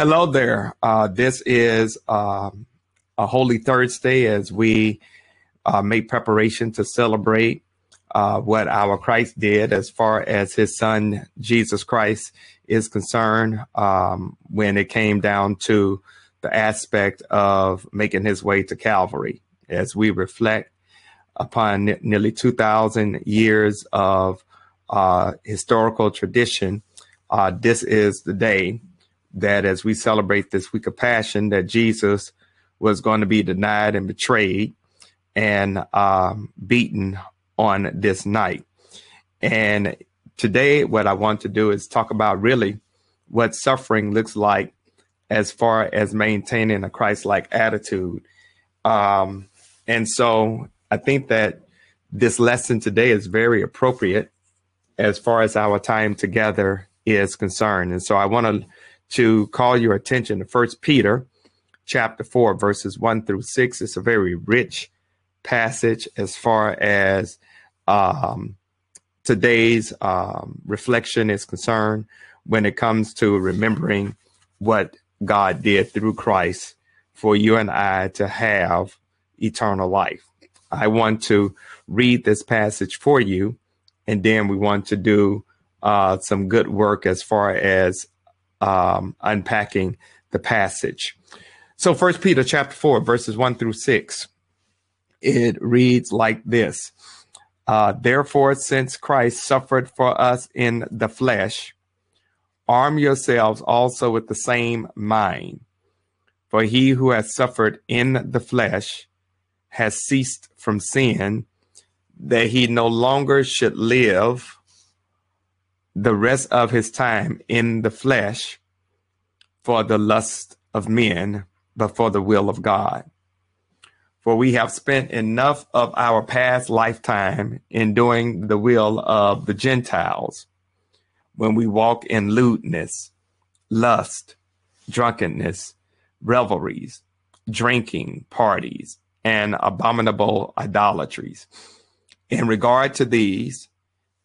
Hello there. Uh, this is um, a Holy Thursday as we uh, make preparation to celebrate uh, what our Christ did as far as his son Jesus Christ is concerned um, when it came down to the aspect of making his way to Calvary. As we reflect upon ne- nearly 2,000 years of uh, historical tradition, uh, this is the day that as we celebrate this week of passion, that Jesus was going to be denied and betrayed and um, beaten on this night. And today, what I want to do is talk about really what suffering looks like as far as maintaining a Christ like attitude. Um, and so I think that this lesson today is very appropriate as far as our time together is concerned. And so I want to to call your attention to First Peter chapter 4 verses 1 through 6 it's a very rich passage as far as um, today's um, reflection is concerned when it comes to remembering what god did through christ for you and i to have eternal life. I want to read this passage for you and then we want to do uh, some good work as far as um, unpacking the passage. So, First Peter chapter four, verses one through six, it reads like this: uh, Therefore, since Christ suffered for us in the flesh, arm yourselves also with the same mind. For he who has suffered in the flesh has ceased from sin, that he no longer should live the rest of his time in the flesh for the lust of men, but for the will of God. For we have spent enough of our past lifetime in doing the will of the Gentiles when we walk in lewdness, lust, drunkenness, revelries, drinking parties, and abominable idolatries. In regard to these,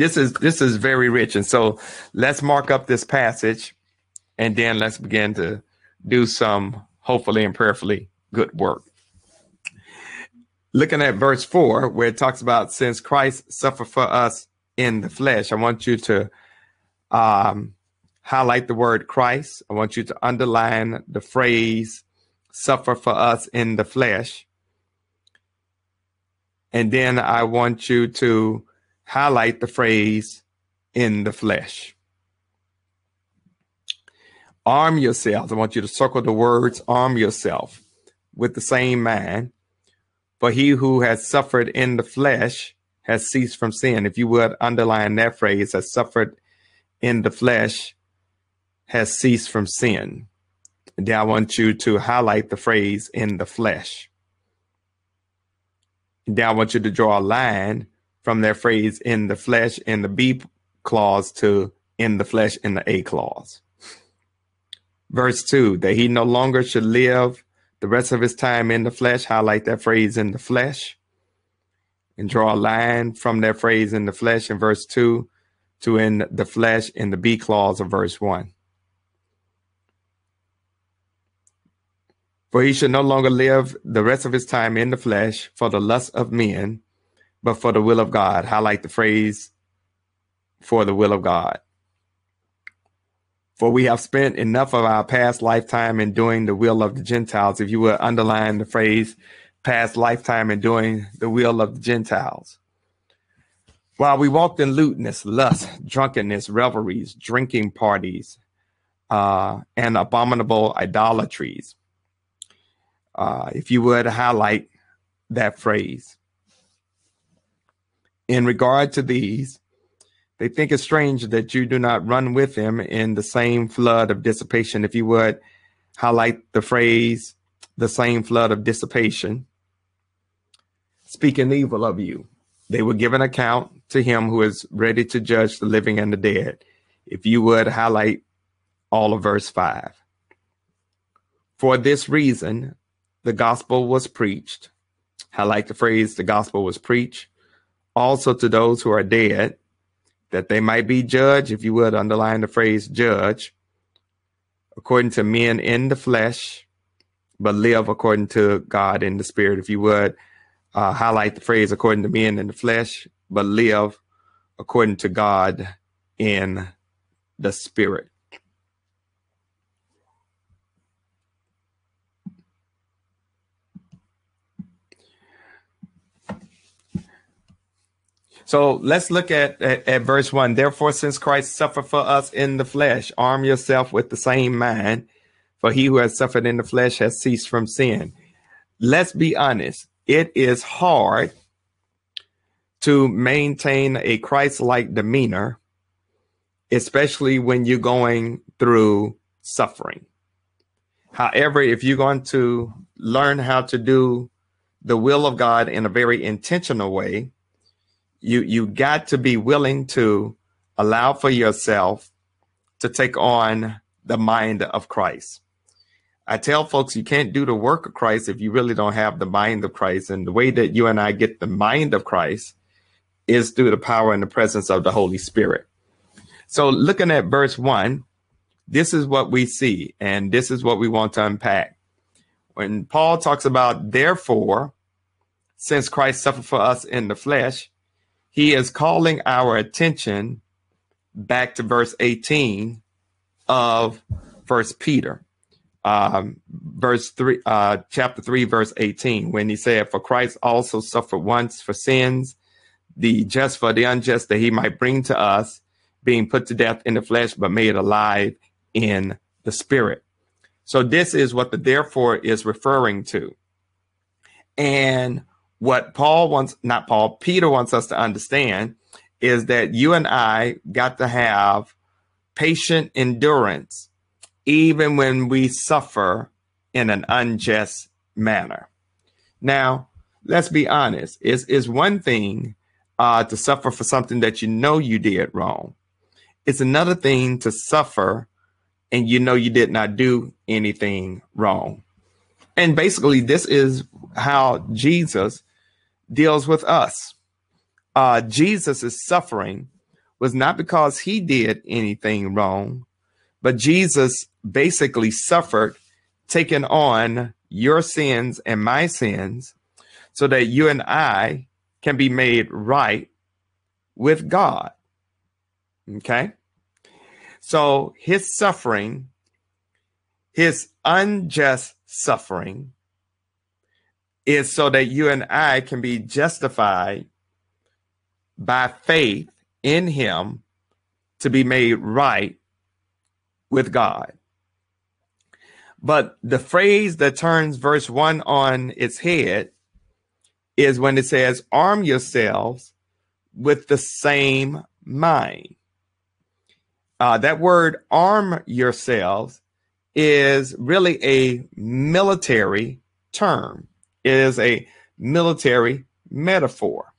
this is this is very rich. And so let's mark up this passage and then let's begin to do some hopefully and prayerfully good work. Looking at verse 4 where it talks about since christ suffered for us in the flesh i want you to um, highlight the word christ. I want you to underline the phrase suffer for us in the flesh. And then i want you to highlight the phrase in the flesh. Arm yourselves. I want you to circle the words arm yourself with the same mind. For he who has suffered in the flesh has ceased from sin. If you would underline that phrase, has suffered in the flesh has ceased from sin. And then I want you to highlight the phrase in the flesh. And then I want you to draw a line from their phrase in the flesh in the B clause to in the flesh in the A clause. Verse 2 that he no longer should live the rest of his time in the flesh, highlight that phrase in the flesh, and draw a line from that phrase in the flesh in verse 2 to in the flesh in the B clause of verse 1. For he should no longer live the rest of his time in the flesh for the lust of men but for the will of God. Highlight the phrase for the will of God. For we have spent enough of our past lifetime in doing the will of the Gentiles. If you would underline the phrase past lifetime in doing the will of the Gentiles. While we walked in lewdness, lust, drunkenness, revelries, drinking parties, uh, and abominable idolatries. Uh, if you would highlight that phrase in regard to these, they think it strange that you do not run with them in the same flood of dissipation. If you would highlight the phrase, the same flood of dissipation, speaking evil of you. They will give an account to him who is ready to judge the living and the dead. If you would highlight all of verse 5. For this reason, the gospel was preached. Highlight the phrase, the gospel was preached. Also to those who are dead, that they might be judged, if you would underline the phrase judge, according to men in the flesh, but live according to God in the spirit. If you would uh, highlight the phrase according to men in the flesh, but live according to God in the spirit. So let's look at, at, at, verse one. Therefore, since Christ suffered for us in the flesh, arm yourself with the same mind, for he who has suffered in the flesh has ceased from sin. Let's be honest. It is hard to maintain a Christ like demeanor, especially when you're going through suffering. However, if you're going to learn how to do the will of God in a very intentional way, you you got to be willing to allow for yourself to take on the mind of Christ. I tell folks you can't do the work of Christ if you really don't have the mind of Christ. And the way that you and I get the mind of Christ is through the power and the presence of the Holy Spirit. So looking at verse one, this is what we see, and this is what we want to unpack. When Paul talks about, therefore, since Christ suffered for us in the flesh, he is calling our attention back to verse 18 of first peter um, verse 3 uh, chapter 3 verse 18 when he said for christ also suffered once for sins the just for the unjust that he might bring to us being put to death in the flesh but made alive in the spirit. So this is what the therefore is referring to. And what Paul wants, not Paul, Peter wants us to understand is that you and I got to have patient endurance even when we suffer in an unjust manner. Now, let's be honest, it's, it's one thing uh, to suffer for something that you know you did wrong. It's another thing to suffer and you know you did not do anything wrong. And basically, this is how Jesus deals with us. Uh, Jesus' suffering was not because he did anything wrong, but Jesus basically suffered, taking on your sins and my sins, so that you and I can be made right with God. Okay? So his suffering, his unjust suffering, is so that you and I can be justified by faith in him to be made right with God. But the phrase that turns verse 1 on its head is when it says, Arm yourselves with the same mind. Uh, that word arm yourselves is really a military term is a military metaphor.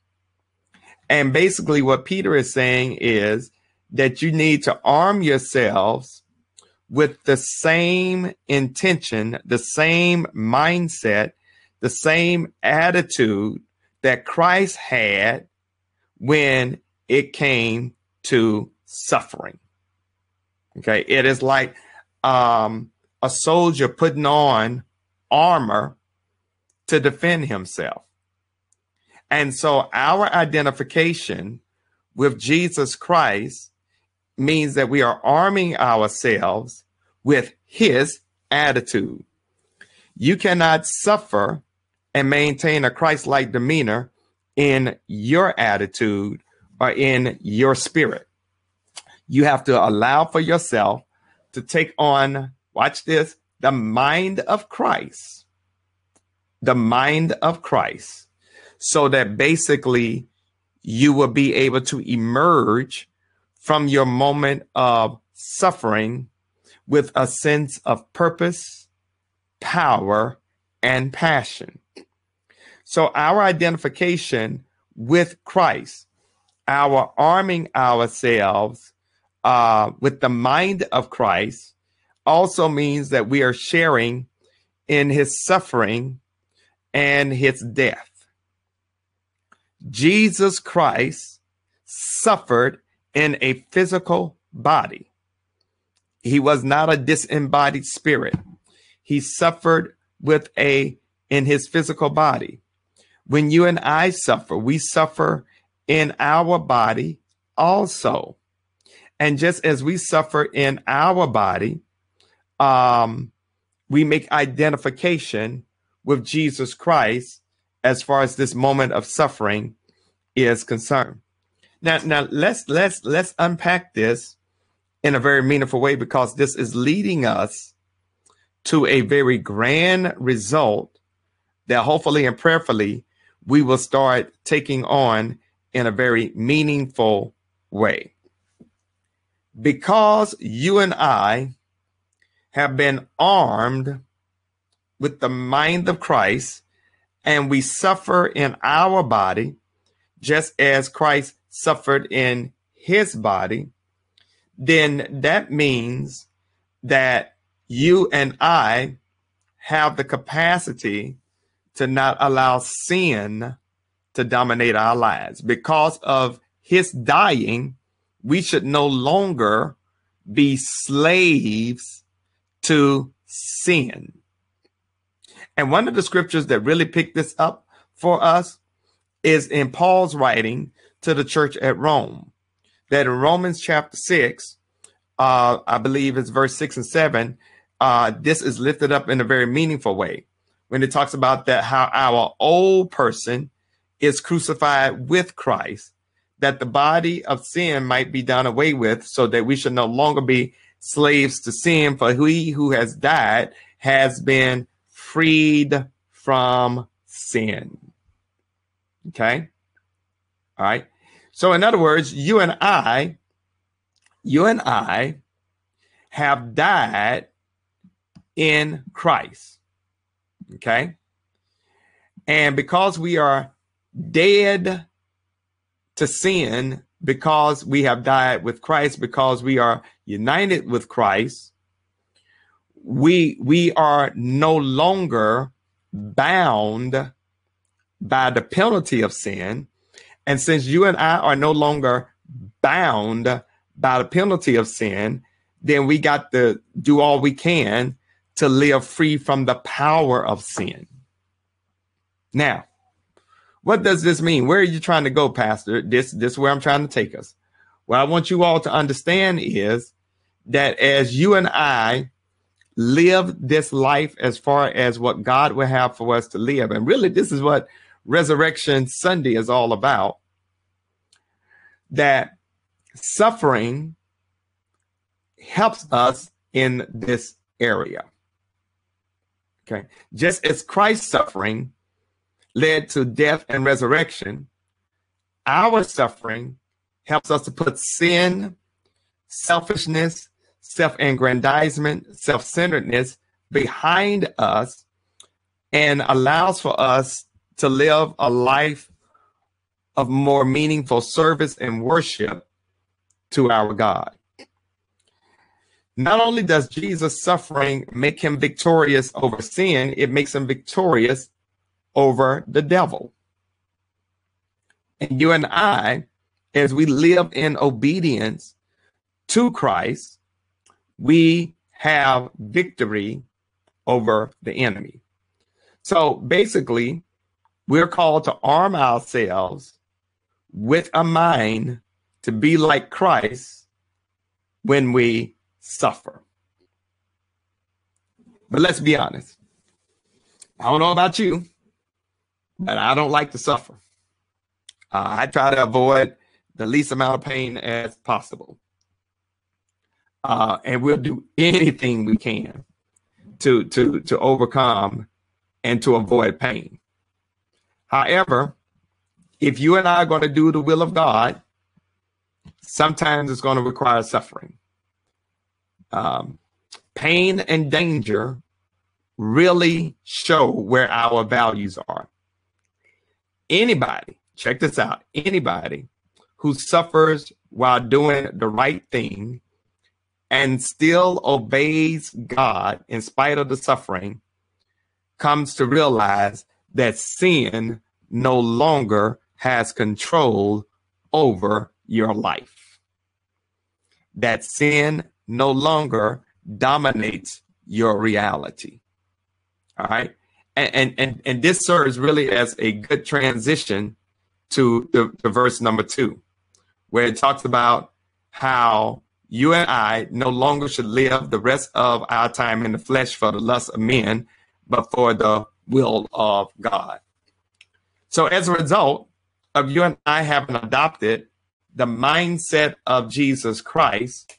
And basically, what Peter is saying is that you need to arm yourselves with the same intention, the same mindset, the same attitude that Christ had when it came to suffering. Okay, it is like um, a soldier putting on armor to defend himself. And so our identification with Jesus Christ means that we are arming ourselves with his attitude. You cannot suffer and maintain a Christ like demeanor in your attitude or in your spirit. You have to allow for yourself to take on, watch this, the mind of Christ the mind of Christ so that basically you will be able to emerge from your moment of suffering with a sense of purpose, power, and passion. So our identification with Christ, our arming ourselves uh, with the mind of Christ, also means that we are sharing in his suffering and his death. Jesus Christ suffered in a physical body. He was not a disembodied spirit. He suffered with a in his physical body. When you and I suffer, we suffer in our body also. And just as we suffer in our body, um, we make identification with Jesus Christ as far as this moment of suffering is concerned. Now, now let's let's let's unpack this in a very meaningful way because this is leading us to a very grand result that hopefully and prayerfully we will start taking on in a very meaningful way. Because you and I have been armed with the mind of Christ and we suffer in our body just as Christ suffered in his body, then that means that you and I have the capacity to not allow sin to dominate our lives. Because of his dying, we should no longer be slaves to sin. And one of the scriptures that really picked this up for us is in Paul's writing to the church at Rome. That in Romans chapter 6, uh, I believe it's verse 6 and 7, uh, this is lifted up in a very meaningful way when it talks about that how our old person is crucified with Christ, that the body of sin might be done away with, so that we should no longer be slaves to sin, for he who has died has been freed from sin. Okay. All right. So, in other words, you and I, you and I have died in Christ. Okay. And because we are dead to sin, because we have died with Christ, because we are united with Christ, we we are no longer bound by the penalty of sin. And since you and I are no longer bound by the penalty of sin, then we got to do all we can to live free from the power of sin. Now, what does this mean? Where are you trying to go, Pastor? This, this is where I'm trying to take us. What I want you all to understand is that as you and I live this life as far as what God will have for us to live, and really, this is what Resurrection Sunday is all about that suffering helps us in this area. Okay. Just as Christ's suffering led to death and resurrection, our suffering helps us to put sin, selfishness, self aggrandizement, self centeredness behind us and allows for us to live a life of more meaningful service and worship to our God. Not only does Jesus' suffering make him victorious over sin, it makes him victorious over the devil. And you and I, as we live in obedience to Christ, we have victory over the enemy. So basically, we're called to arm ourselves with a mind to be like Christ when we suffer. But let's be honest. I don't know about you, but I don't like to suffer. Uh, I try to avoid the least amount of pain as possible. Uh, and we'll do anything we can to to to overcome and to avoid pain. However, if you and I are going to do the will of God, sometimes it's going to require suffering. Um, pain and danger really show where our values are. Anybody, check this out, anybody who suffers while doing the right thing and still obeys God in spite of the suffering comes to realize that sin no longer has control over your life. That sin no longer dominates your reality. All right. And, and, and, and this serves really as a good transition to the, the verse number two, where it talks about how you and I no longer should live the rest of our time in the flesh for the lust of men, but for the will of God. So as a result of you and I having adopted the mindset of Jesus Christ,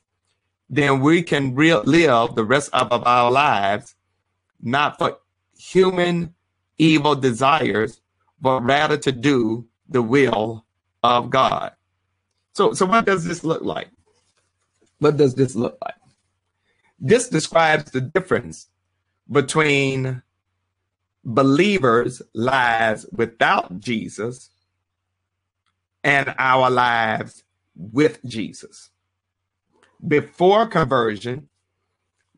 then we can re- live the rest of our lives not for human evil desires, but rather to do the will of God. So, so what does this look like? What does this look like? This describes the difference between believers' lives without Jesus and our lives with Jesus. Before conversion,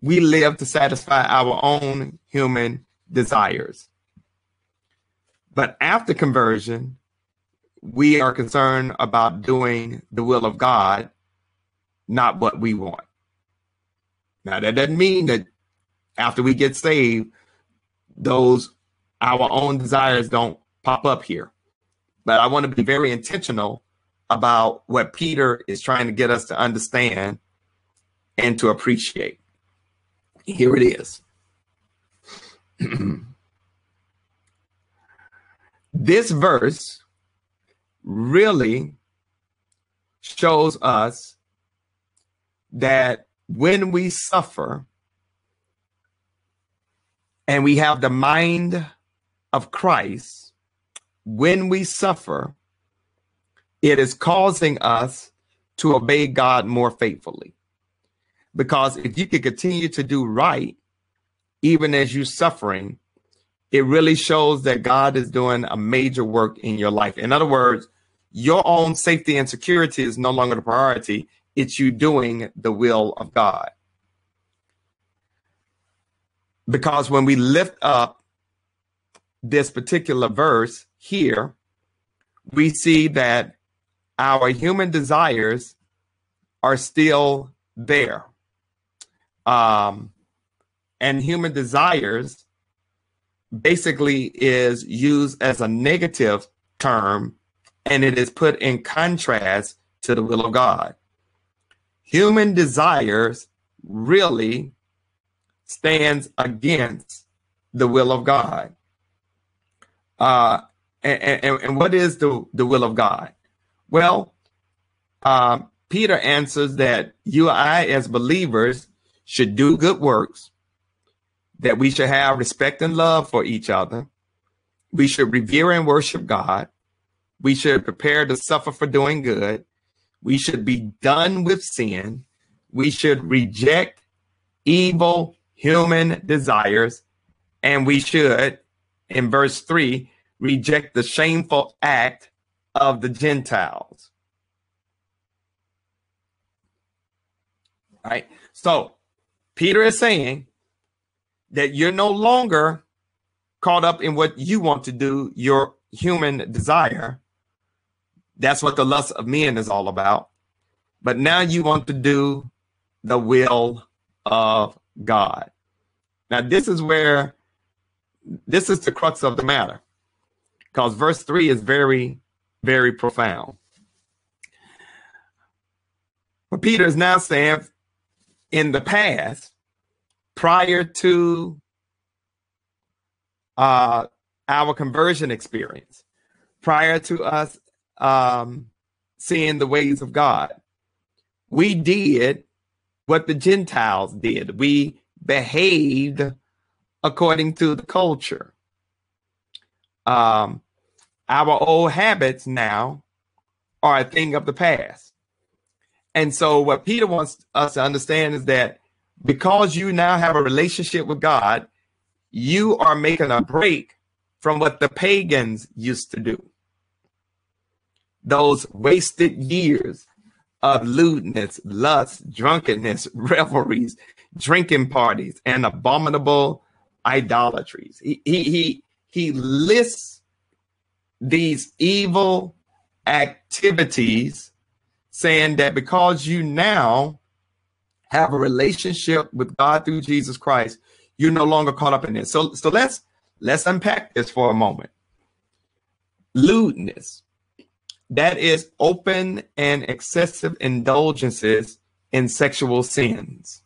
we live to satisfy our own human desires. But after conversion, we are concerned about doing the will of God, not what we want. Now, that doesn't mean that after we get saved, those our own desires don't pop up here. But I want to be very intentional about what Peter is trying to get us to understand and to appreciate. Here it is. this verse really shows us that when we suffer and we have the mind of Christ, when we suffer, it is causing us to obey God more faithfully. Because if you can continue to do right, even as you're suffering, it really shows that God is doing a major work in your life. In other words, your own safety and security is no longer the priority. It's you doing the will of God. Because when we lift up this particular verse here, we see that our human desires are still there. Um, and human desires basically is used as a negative term and it is put in contrast to the will of God. Human desires really stands against the will of God. Uh, and, and, and what is the, the will of God? Well, uh, Peter answers that you and I, as believers, should do good works, that we should have respect and love for each other. We should revere and worship God. We should prepare to suffer for doing good. We should be done with sin. We should reject evil human desires. And we should, in verse 3, reject the shameful act of the Gentiles. All right. So Peter is saying that you're no longer caught up in what you want to do, your human desire. That's what the lust of men is all about. But now you want to do the will of God. Now, this is where this is the crux of the matter because verse 3 is very, very profound. But Peter is now saying, in the past, prior to uh, our conversion experience, prior to us um, seeing the ways of God, we did what the Gentiles did. We behaved according to the culture. Um, our old habits now are a thing of the past. And so, what Peter wants us to understand is that because you now have a relationship with God, you are making a break from what the pagans used to do. Those wasted years of lewdness, lust, drunkenness, revelries, drinking parties, and abominable idolatries. He, he, he, lists these evil activities saying that because you now have a relationship with God through Jesus Christ, you're no longer caught up in this. So, so let's let's unpack this for a moment. Lewdness, that is open and excessive indulgences in sexual sins.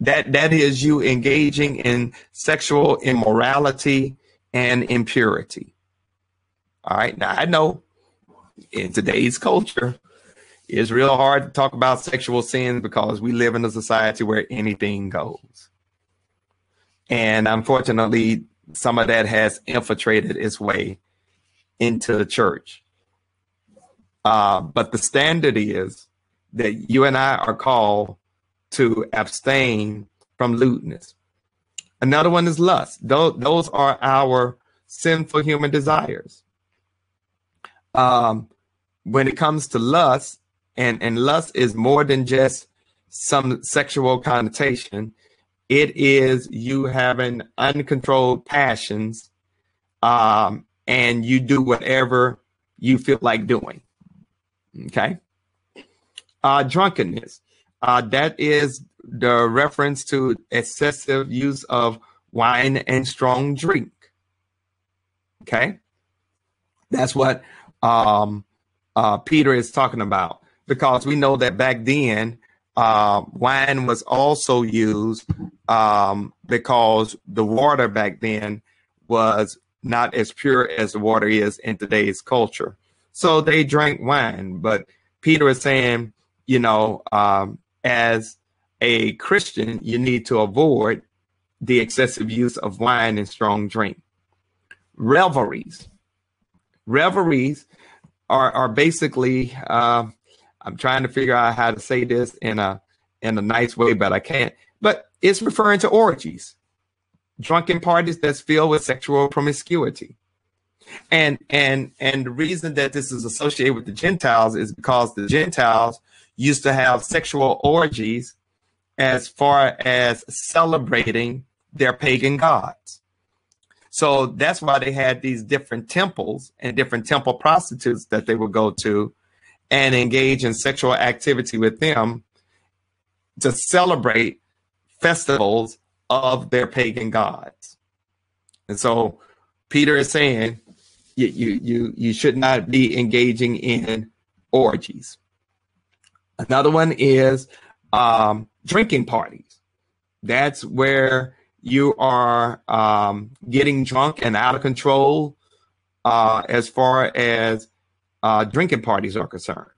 That that is you engaging in sexual immorality and impurity. All right. Now I know in today's culture, it's real hard to talk about sexual sins because we live in a society where anything goes. And unfortunately, some of that has infiltrated its way into the church. Uh, but the standard is that you and I are called to abstain from lewdness. Another one is lust. Those, those are our sinful human desires. Um, when it comes to lust, and, and lust is more than just some sexual connotation, it is you having uncontrolled passions um, and you do whatever you feel like doing. Okay. Uh, drunkenness. Uh, that is the reference to excessive use of wine and strong drink. Okay. That's what um, uh, Peter is talking about because we know that back then uh, wine was also used um, because the water back then was not as pure as the water is in today's culture. So they drank wine. But Peter is saying, you know, um, as a Christian, you need to avoid the excessive use of wine and strong drink. Revelries. Revelries are, are basically, uh, I'm trying to figure out how to say this in a in a nice way, but I can't. But it's referring to orgies, drunken parties that's filled with sexual promiscuity. And and and the reason that this is associated with the Gentiles is because the Gentiles used to have sexual orgies as far as celebrating their pagan gods. So that's why they had these different temples and different temple prostitutes that they would go to and engage in sexual activity with them to celebrate festivals of their pagan gods. And so Peter is saying you you you, you should not be engaging in orgies. Another one is um, drinking parties. That's where you are um, getting drunk and out of control uh, as far as uh, drinking parties are concerned.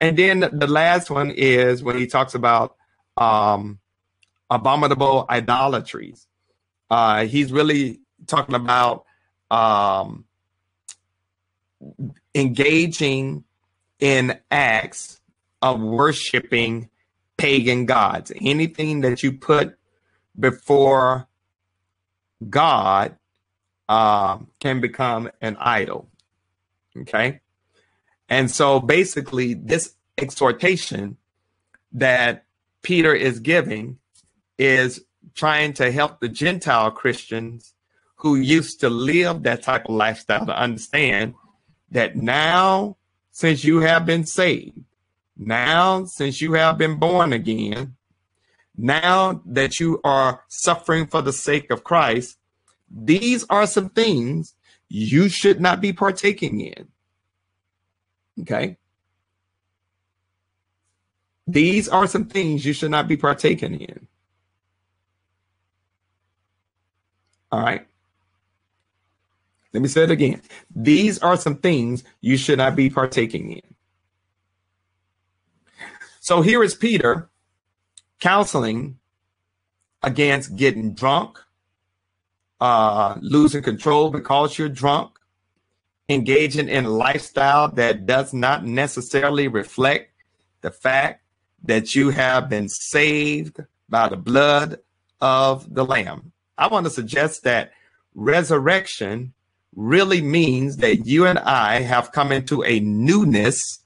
And then the last one is when he talks about um, abominable idolatries. Uh, he's really talking about um, engaging in acts of worshiping pagan gods. Anything that you put before God um, can become an idol. Okay. And so basically, this exhortation that Peter is giving is trying to help the Gentile Christians who used to live that type of lifestyle to understand that now, since you have been saved, now, since you have been born again, now that you are suffering for the sake of Christ, these are some things you should not be partaking in. Okay. These are some things you should not be partaking in. All right. Let me say it again. These are some things you should not be partaking in. So here is Peter counseling against getting drunk, uh, losing control because you're drunk, engaging in a lifestyle that does not necessarily reflect the fact that you have been saved by the blood of the Lamb. I want to suggest that resurrection really means that you and I have come into a newness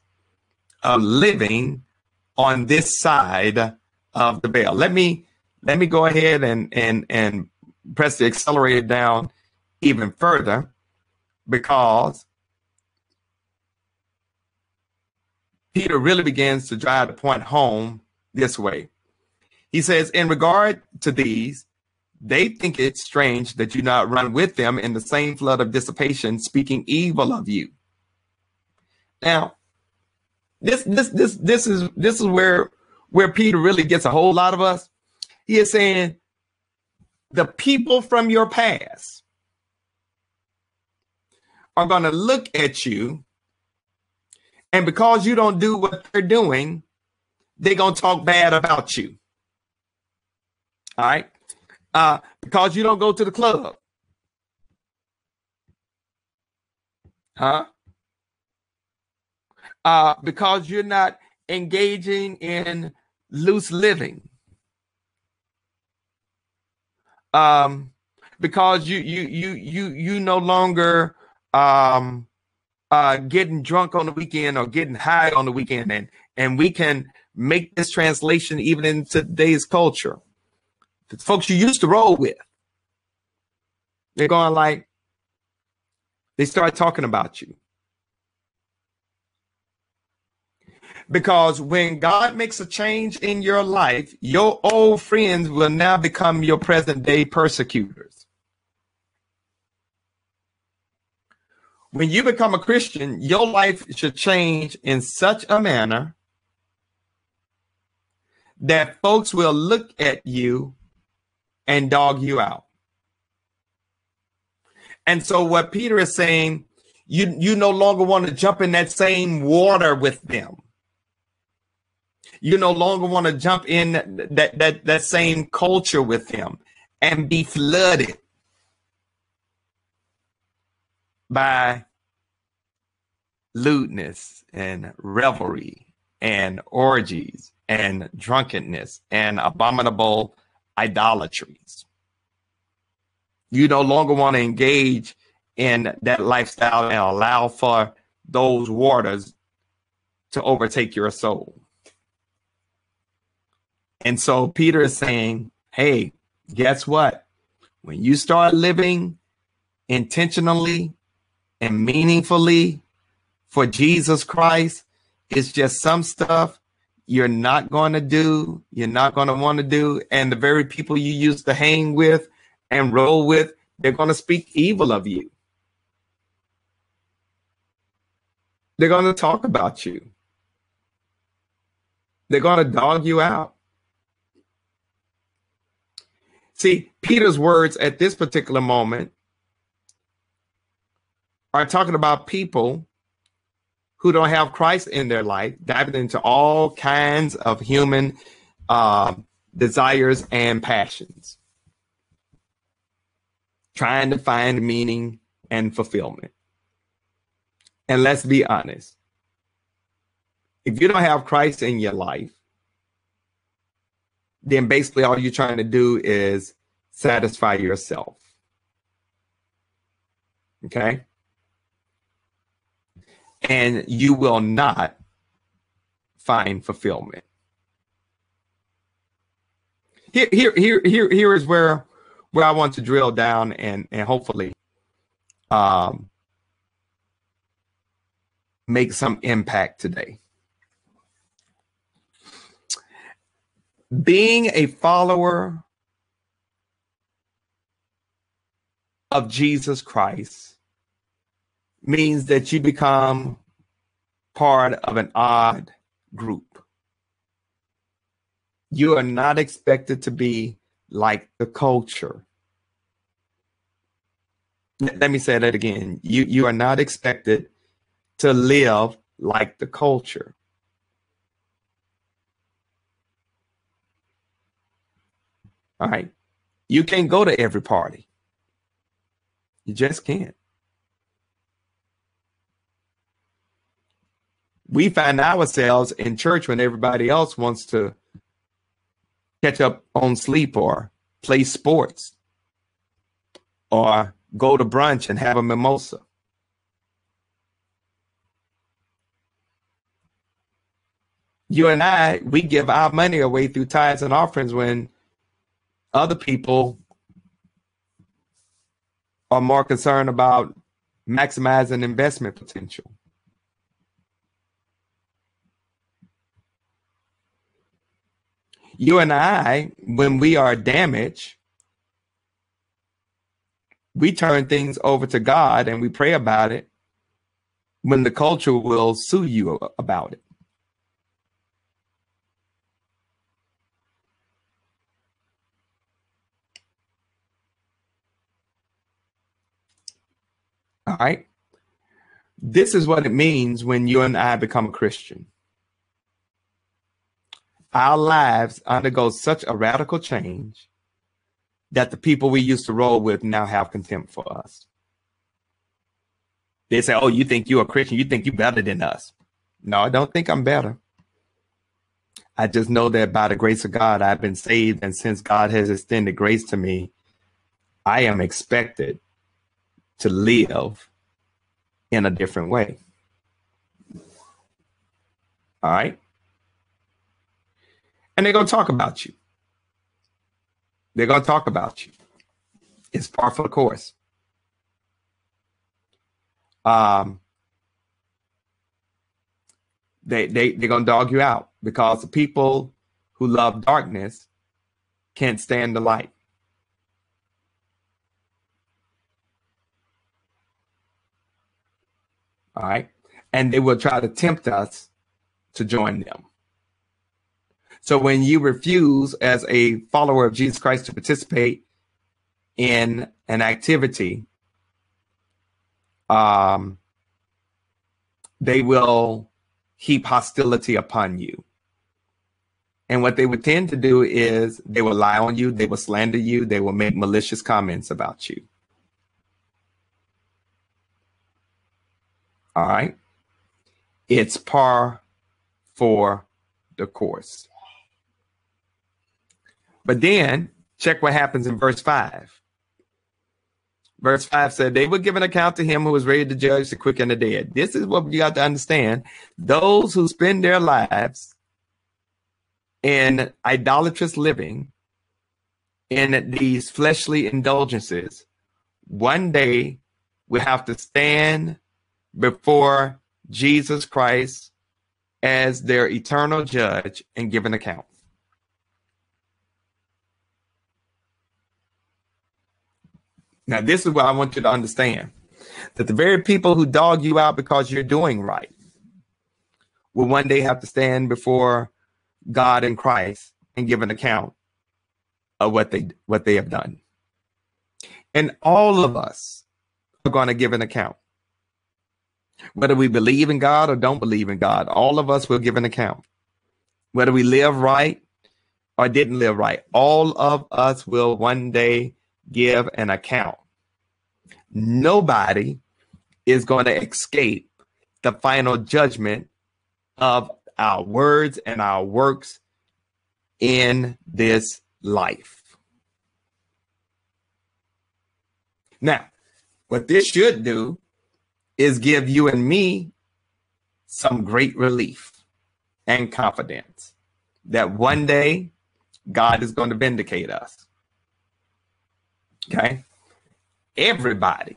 of living on this side of the veil. Let me let me go ahead and and and press the accelerator down even further because Peter really begins to drive the point home this way. He says, in regard to these, they think it's strange that you not run with them in the same flood of dissipation, speaking evil of you. Now, this this this this is this is where where Peter really gets a whole lot of us. He is saying the people from your past are going to look at you and because you don't do what they're doing, they're going to talk bad about you. All right uh, because you don't go to the club. Huh? Uh, because you're not engaging in loose living. Um, because you you you you you no longer um uh getting drunk on the weekend or getting high on the weekend and and we can make this translation even in today's culture the folks you used to roll with. They're going like, they start talking about you. Because when God makes a change in your life, your old friends will now become your present day persecutors. When you become a Christian, your life should change in such a manner that folks will look at you and dog you out. And so what Peter is saying, you you no longer want to jump in that same water with them. You no longer want to jump in that that that same culture with them and be flooded by lewdness and revelry and orgies and drunkenness and abominable idolatries. You no longer want to engage in that lifestyle and allow for those waters to overtake your soul. And so Peter is saying, hey, guess what? When you start living intentionally and meaningfully for Jesus Christ, it's just some stuff you're not going to do, you're not going to want to do, and the very people you used to hang with and roll with, they're going to speak evil of you. They're going to talk about you. They're going to dog you out. See, Peter's words at this particular moment are talking about people who don't have Christ in their life, diving into all kinds of human uh, desires and passions, trying to find meaning and fulfillment. And let's be honest if you don't have Christ in your life, then basically all you're trying to do is satisfy yourself. Okay? And you will not find fulfillment. Here, here, here, here, here is where where I want to drill down and and hopefully um, make some impact today. Being a follower of Jesus Christ means that you become part of an odd group. You are not expected to be like the culture. Let me say that again. You you are not expected to live like the culture. All right. You can't go to every party. You just can't. We find ourselves in church when everybody else wants to catch up on sleep or play sports or go to brunch and have a mimosa. You and I, we give our money away through tithes and offerings when other people are more concerned about maximizing investment potential. You and I, when we are damaged, we turn things over to God and we pray about it when the culture will sue you about it. All right. This is what it means when you and I become a Christian. Our lives undergo such a radical change that the people we used to roll with now have contempt for us. They say, Oh, you think you're a Christian? You think you're better than us. No, I don't think I'm better. I just know that by the grace of God, I've been saved. And since God has extended grace to me, I am expected to live in a different way. All right. And they're going to talk about you. They're going to talk about you. It's par for the course. Um, they they they're going to dog you out because the people who love darkness can't stand the light. All right. And they will try to tempt us to join them. So when you refuse as a follower of Jesus Christ to participate in an activity, um, they will heap hostility upon you. And what they would tend to do is they will lie on you, they will slander you, they will make malicious comments about you. All right. It's par for the course. But then check what happens in verse 5. Verse 5 said, They would give an account to him who was ready to judge the quick and the dead. This is what you got to understand. Those who spend their lives in idolatrous living, in these fleshly indulgences, one day we have to stand before Jesus Christ as their eternal judge and give an account. Now, this is what I want you to understand that the very people who dog you out because you're doing right will one day have to stand before God and Christ and give an account of what they what they have done. And all of us are going to give an account. Whether we believe in God or don't believe in God, all of us will give an account. Whether we live right or didn't live right, all of us will one day give an account. Nobody is going to escape the final judgment of our words and our works in this life. Now, what this should do is give you and me some great relief and confidence that one day God is going to vindicate us. Okay. Everybody,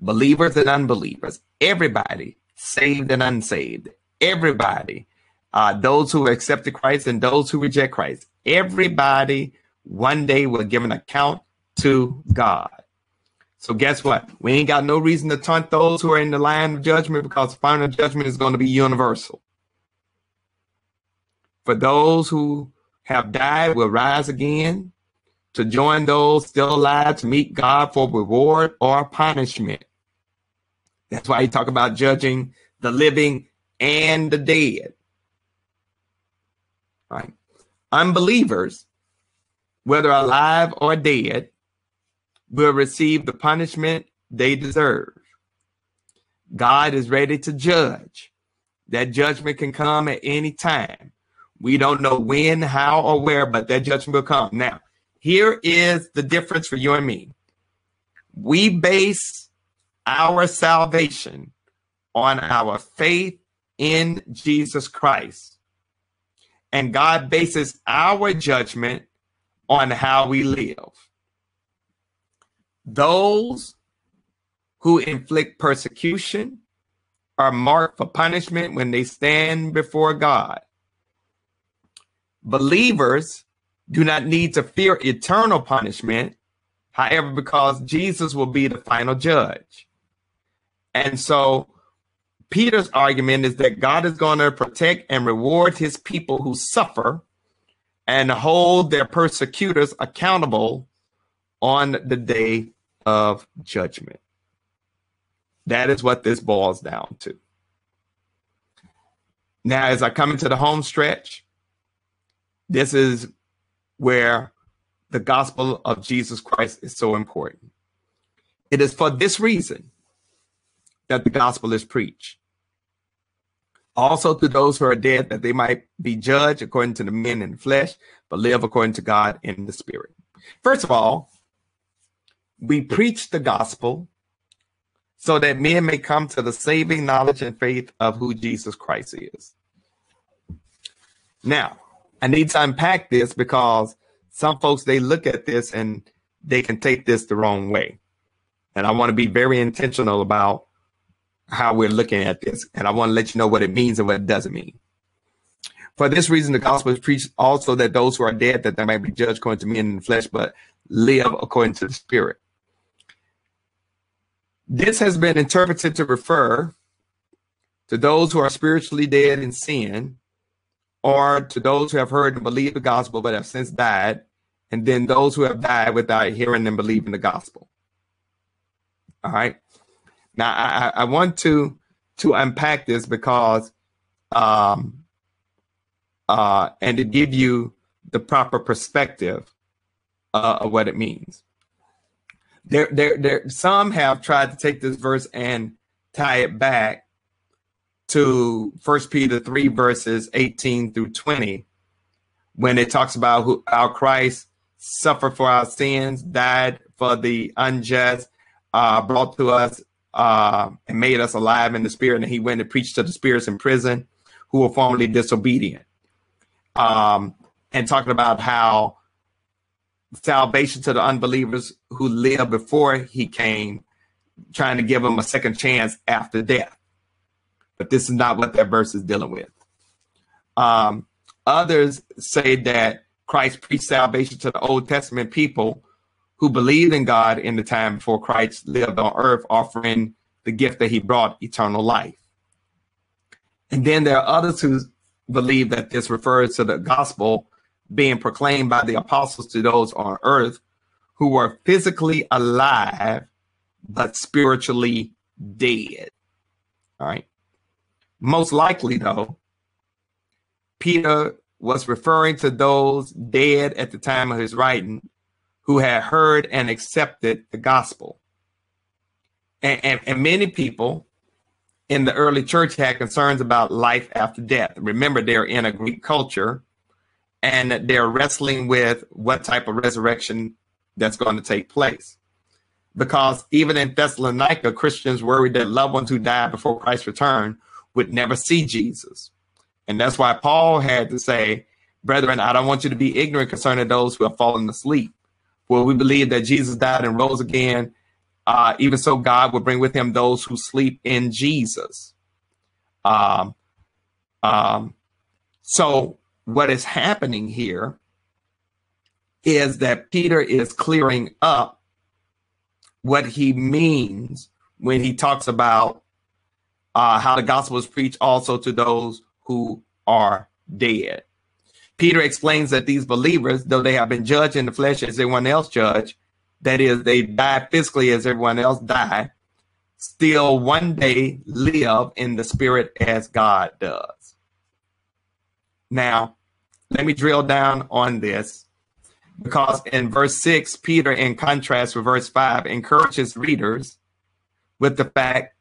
believers and unbelievers, everybody, saved and unsaved, everybody, uh, those who accepted Christ and those who reject Christ, everybody one day will give an account to God. So guess what? We ain't got no reason to taunt those who are in the line of judgment because final judgment is going to be universal. For those who have died will rise again to join those still alive to meet God for reward or punishment. That's why he talk about judging the living and the dead. Right? Unbelievers, whether alive or dead, will receive the punishment they deserve. God is ready to judge. That judgment can come at any time. We don't know when, how, or where, but that judgment will come. Now, here is the difference for you and me. We base our salvation on our faith in Jesus Christ. And God bases our judgment on how we live. Those who inflict persecution are marked for punishment when they stand before God. Believers do not need to fear eternal punishment, however, because Jesus will be the final judge. And so Peter's argument is that God is going to protect and reward his people who suffer and hold their persecutors accountable on the day of judgment. That is what this boils down to. Now, as I come into the home stretch, this is where the gospel of Jesus Christ is so important. It is for this reason that the gospel is preached. Also to those who are dead, that they might be judged according to the men in the flesh, but live according to God in the spirit. First of all, we preach the gospel so that men may come to the saving knowledge and faith of who Jesus Christ is. Now, I need to unpack this because some folks they look at this and they can take this the wrong way. And I want to be very intentional about how we're looking at this. And I want to let you know what it means and what it doesn't mean. For this reason, the gospel is preached also that those who are dead, that they might be judged according to men in the flesh, but live according to the spirit. This has been interpreted to refer to those who are spiritually dead in sin, or to those who have heard and believed the gospel but have since died, and then those who have died without hearing and believing the gospel. All right. Now I, I want to to unpack this because um uh and to give you the proper perspective uh, of what it means there, there, there. Some have tried to take this verse and tie it back to First Peter three verses eighteen through twenty, when it talks about who our Christ suffered for our sins, died for the unjust, uh, brought to us uh, and made us alive in the spirit, and he went and preached to the spirits in prison who were formerly disobedient. Um, and talking about how salvation to the unbelievers who lived before he came, trying to give them a second chance after death. But this is not what that verse is dealing with. Um, others say that Christ preached salvation to the Old Testament people who believed in God in the time before Christ lived on earth, offering the gift that he brought, eternal life. And then there are others who believe that this refers to the gospel being proclaimed by the apostles to those on earth who were physically alive but spiritually dead. All right. Most likely, though, Peter was referring to those dead at the time of his writing who had heard and accepted the gospel. And, and, and many people in the early church had concerns about life after death. Remember, they're in a Greek culture and they're wrestling with what type of resurrection that's going to take place. Because even in Thessalonica, Christians worried that loved ones who died before Christ's return would never see Jesus. And that's why Paul had to say, Brethren, I don't want you to be ignorant concerning those who have fallen asleep. For we believe that Jesus died and rose again. Uh, even so, God will bring with him those who sleep in Jesus. Um, um, so what is happening here is that Peter is clearing up what he means when he talks about uh, how the gospel is preached also to those who are dead. Peter explains that these believers, though they have been judged in the flesh as everyone else judged, that is, they die physically as everyone else died, still one day live in the spirit as God does. Now, let me drill down on this because in verse 6, Peter, in contrast with verse 5, encourages readers with the fact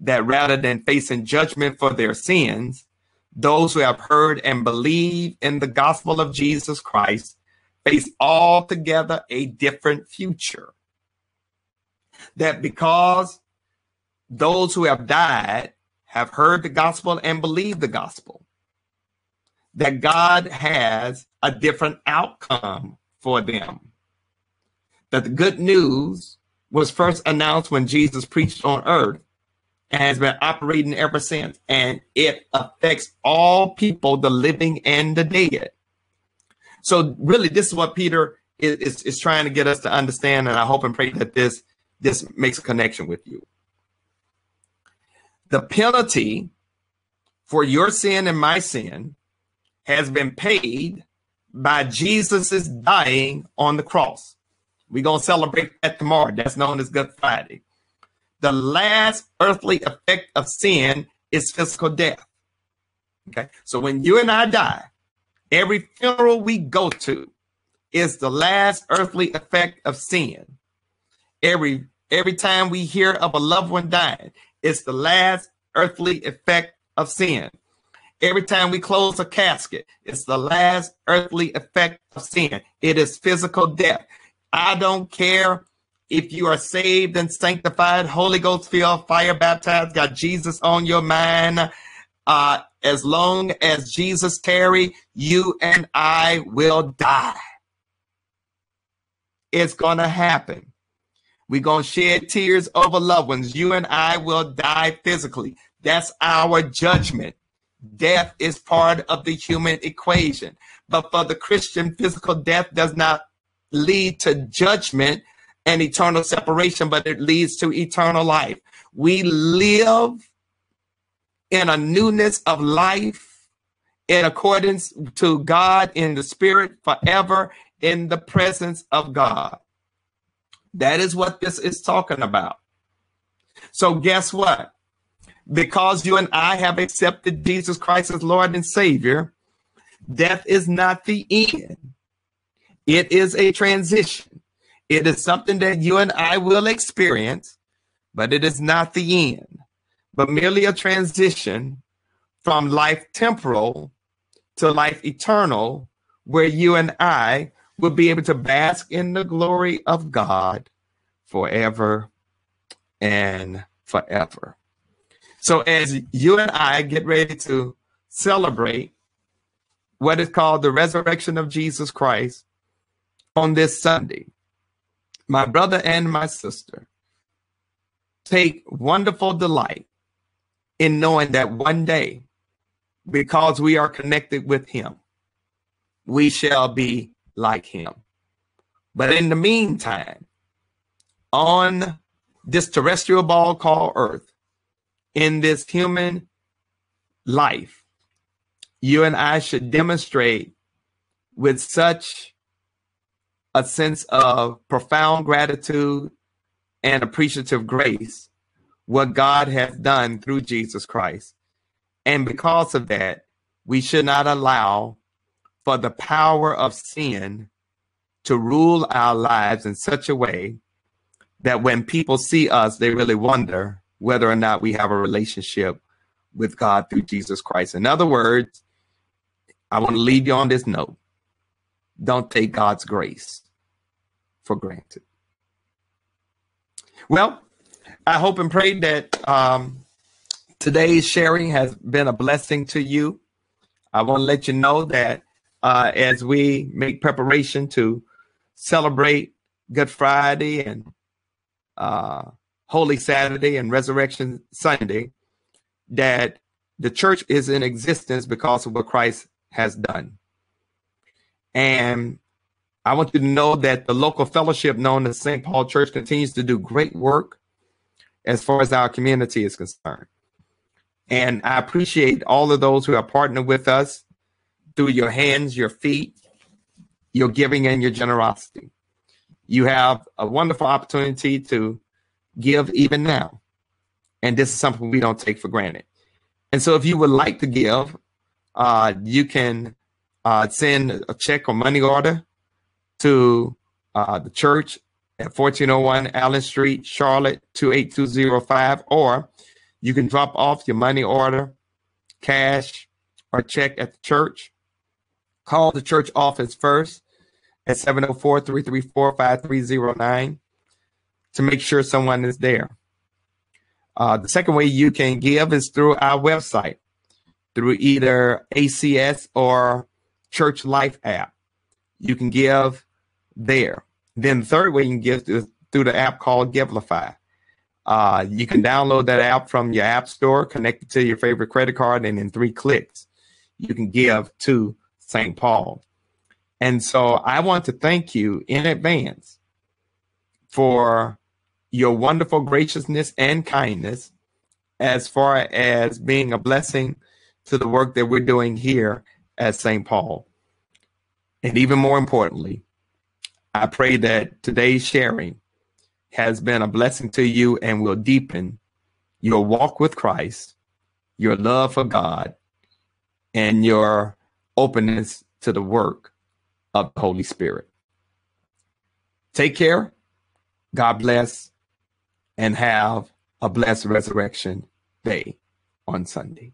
that rather than facing judgment for their sins, those who have heard and believe in the gospel of Jesus Christ face altogether a different future. That because those who have died have heard the gospel and believed the gospel, that God has a different outcome for them. That the good news was first announced when Jesus preached on earth has been operating ever since. And it affects all people, the living and the dead. So really, this is what Peter is, is, is trying to get us to understand. And I hope and pray that this, this makes a connection with you. The penalty for your sin and my sin has been paid by Jesus' dying on the cross. We're going to celebrate that tomorrow. That's known as Good Friday. The last earthly effect of sin is physical death. Okay. So when you and I die, every funeral we go to is the last earthly effect of sin. Every every time we hear of a loved one dying, it's the last earthly effect of sin. Every time we close a casket, it's the last earthly effect of sin. It is physical death. I don't care if you are saved and sanctified, Holy Ghost filled, fire baptized, got Jesus on your mind. Uh, as long as Jesus tarry, you and I will die. It's going to happen. We're going to shed tears over loved ones. You and I will die physically. That's our judgment. Death is part of the human equation. But for the Christian, physical death does not lead to judgment and eternal separation, but it leads to eternal life. We live in a newness of life in accordance to God in the spirit forever in the presence of God. That is what this is talking about. So, guess what? because you and I have accepted Jesus Christ as Lord and Savior, death is not the end. It is a transition. It is something that you and I will experience, but it is not the end, but merely a transition from life temporal to life eternal, where you and I will be able to bask in the glory of God forever and forever. So as you and I get ready to celebrate what is called the resurrection of Jesus Christ on this Sunday, my brother and my sister take wonderful delight in knowing that one day, because we are connected with him, we shall be like him. But in the meantime, on this terrestrial ball called Earth, in this human life, you and I should demonstrate with such a sense of profound gratitude and appreciative grace what God has done through Jesus Christ. And because of that, we should not allow for the power of sin to rule our lives in such a way that when people see us, they really wonder whether or not we have a relationship with God through Jesus Christ. In other words, I want to leave you on this note. Don't take God's grace for granted. Well, I hope and pray that um, today's sharing has been a blessing to you. I want to let you know that uh, as we make preparation to celebrate Good Friday and uh, Holy Saturday and Resurrection Sunday that the church is in existence because of what Christ has done. And I want you to know that the local fellowship known as St. Paul Church continues to do great work as far as our community is concerned. And I appreciate all of those who are partnered with us through your hands, your feet, your giving, and your generosity. You have a wonderful opportunity to give even now. And this is something we don't take for granted. And so if you would like to give, uh, you can uh, send a check or money order to uh, the church at 1401 Allen Street, Charlotte 28205, or you can drop off your money order, cash, or check at the church. Call the church office first at 704 334 5309 to make sure someone is there. Uh, the second way you can give is through our website, through either ACS or Church Life app. You can give there. Then the third way you can give is through the app called Givelify. Uh, you can download that app from your app store, connect it to your favorite credit card, and in three clicks, you can give to St. Paul. And so I want to thank you in advance for your wonderful graciousness and kindness as far as being a blessing to the work that we're doing here at St. Paul. And even more importantly, I pray that today's sharing has been a blessing to you and will deepen your walk with Christ, your love for God, and your openness to the work of the Holy Spirit. Take care. God bless and have a blessed resurrection day on Sunday.